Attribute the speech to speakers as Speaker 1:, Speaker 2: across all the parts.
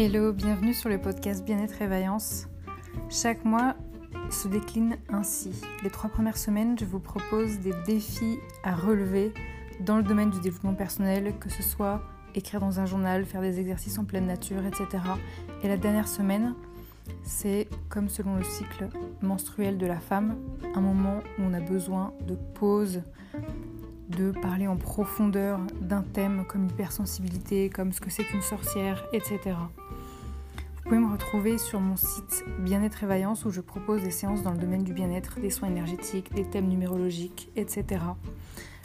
Speaker 1: Hello, bienvenue sur le podcast Bien-être et Vaillance. Chaque mois se décline ainsi. Les trois premières semaines, je vous propose des défis à relever dans le domaine du développement personnel, que ce soit écrire dans un journal, faire des exercices en pleine nature, etc. Et la dernière semaine, c'est comme selon le cycle menstruel de la femme, un moment où on a besoin de pause, de parler en profondeur d'un thème comme l'hypersensibilité, comme ce que c'est qu'une sorcière, etc. Vous pouvez me retrouver sur mon site Bien-être et Vaillance où je propose des séances dans le domaine du bien-être, des soins énergétiques, des thèmes numérologiques, etc.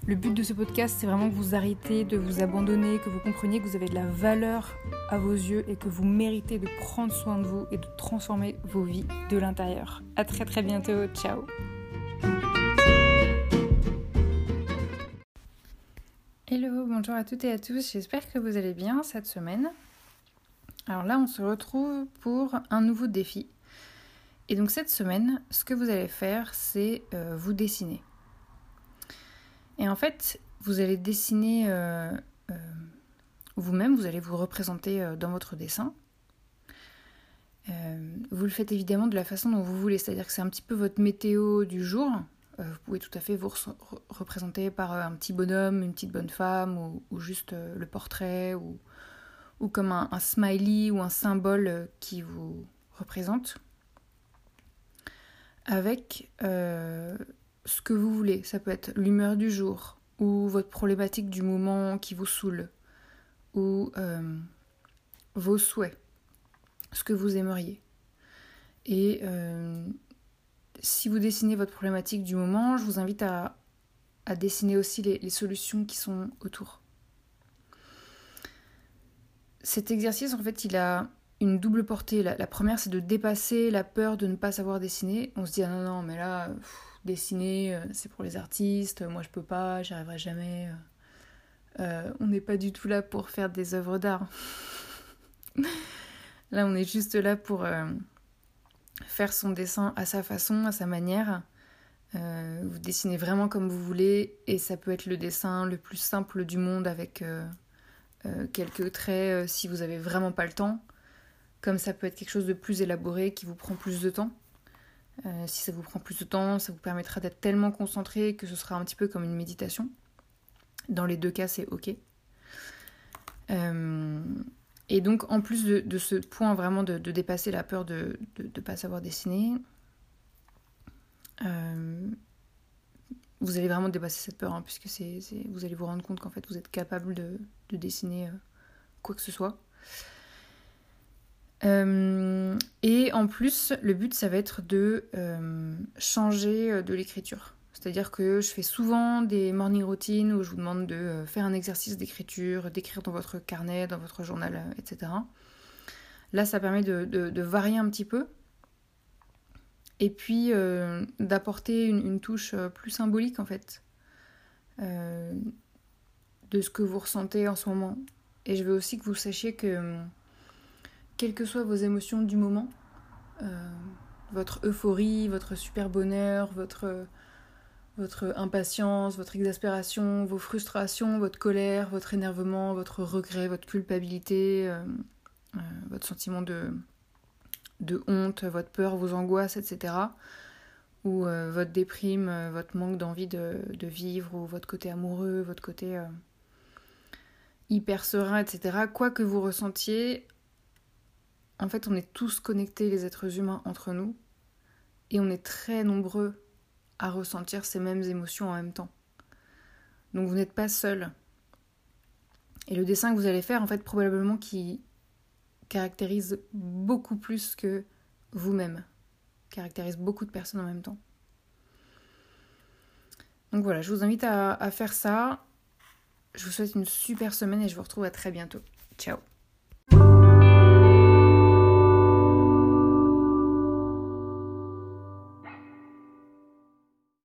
Speaker 1: Le but de ce podcast, c'est vraiment que vous arrêtez de vous abandonner, que vous compreniez que vous avez de la valeur à vos yeux et que vous méritez de prendre soin de vous et de transformer vos vies de l'intérieur. À très très bientôt, ciao Bonjour à toutes et à tous, j'espère que vous allez bien cette semaine. Alors là, on se retrouve pour un nouveau défi. Et donc cette semaine, ce que vous allez faire, c'est euh, vous dessiner. Et en fait, vous allez dessiner euh, euh, vous-même, vous allez vous représenter dans votre dessin. vous le faites évidemment de la façon dont vous voulez, c'est-à-dire que c'est un petit peu votre météo du jour. Euh, vous pouvez tout à fait vous représenter par euh, un petit bonhomme, une petite bonne femme, ou, juste euh, le portrait, ou, ou comme un, smiley ou un symbole qui vous représente. Avec ce que vous voulez. Ça peut être l'humeur du jour, ou votre problématique du moment qui vous saoule, ou vos souhaits, ce que vous aimeriez. Et si vous dessinez votre problématique du moment, je vous invite à, dessiner aussi les, solutions qui sont autour. Cet exercice, en fait, il a une double portée. La, première, c'est de dépasser la peur de ne pas savoir dessiner. On se dit, ah non, non, mais là, dessiner, euh, c'est pour les artistes, moi je peux pas, j'y arriverai jamais. Euh, on n'est pas du tout là pour faire des œuvres d'art. là, on est juste là pour... Euh, faire son dessin à sa façon, à sa manière. Euh, vous dessinez vraiment comme vous voulez et ça peut être le dessin le plus simple du monde avec euh, euh, quelques traits si vous avez vraiment pas le temps. Comme ça peut être quelque chose de plus élaboré qui vous prend plus de temps. si ça vous prend plus de temps, ça vous permettra d'être tellement concentré que ce sera un petit peu comme une méditation. Dans les deux cas, c'est ok. Et donc, en plus de, ce point vraiment de, dépasser la peur de ne pas savoir dessiner, euh, vous allez vraiment dépasser cette peur, hein, puisque vous allez vous rendre compte qu'en fait, vous êtes capable de, dessiner euh, quoi que ce soit. Euh, et en plus, le but, ça va être de changer de l'écriture. C'est-à-dire que je fais souvent des morning routines où je vous demande de euh, faire un exercice d'écriture, d'écrire dans votre carnet, dans votre journal, euh, etc. Là, ça permet de, varier un petit peu et puis euh, d'apporter une, touche plus symbolique en fait de ce que vous ressentez en ce moment. Et je veux aussi que vous sachiez que quelles que soient vos émotions du moment, votre euphorie, votre super bonheur, votre votre impatience, votre exaspération, vos frustrations, votre colère, votre énervement, votre regret, votre culpabilité, euh, euh, votre sentiment de, de honte, votre peur, vos angoisses, etc. Ou euh, votre déprime, votre manque d'envie de, de, vivre, ou votre côté amoureux, votre côté hyper serein, etc. Quoi que vous ressentiez, en fait, on est tous connectés, les êtres humains, entre nous. Et on est très nombreux à ressentir ces mêmes émotions en même temps. Donc vous n'êtes pas seul. Et le dessin que vous allez faire, en fait, probablement qui caractérise beaucoup plus que vous-même, caractérise beaucoup de personnes en même temps. Donc voilà, je vous invite à, à faire ça. Je vous souhaite une super semaine et je vous retrouve à très bientôt. Ciao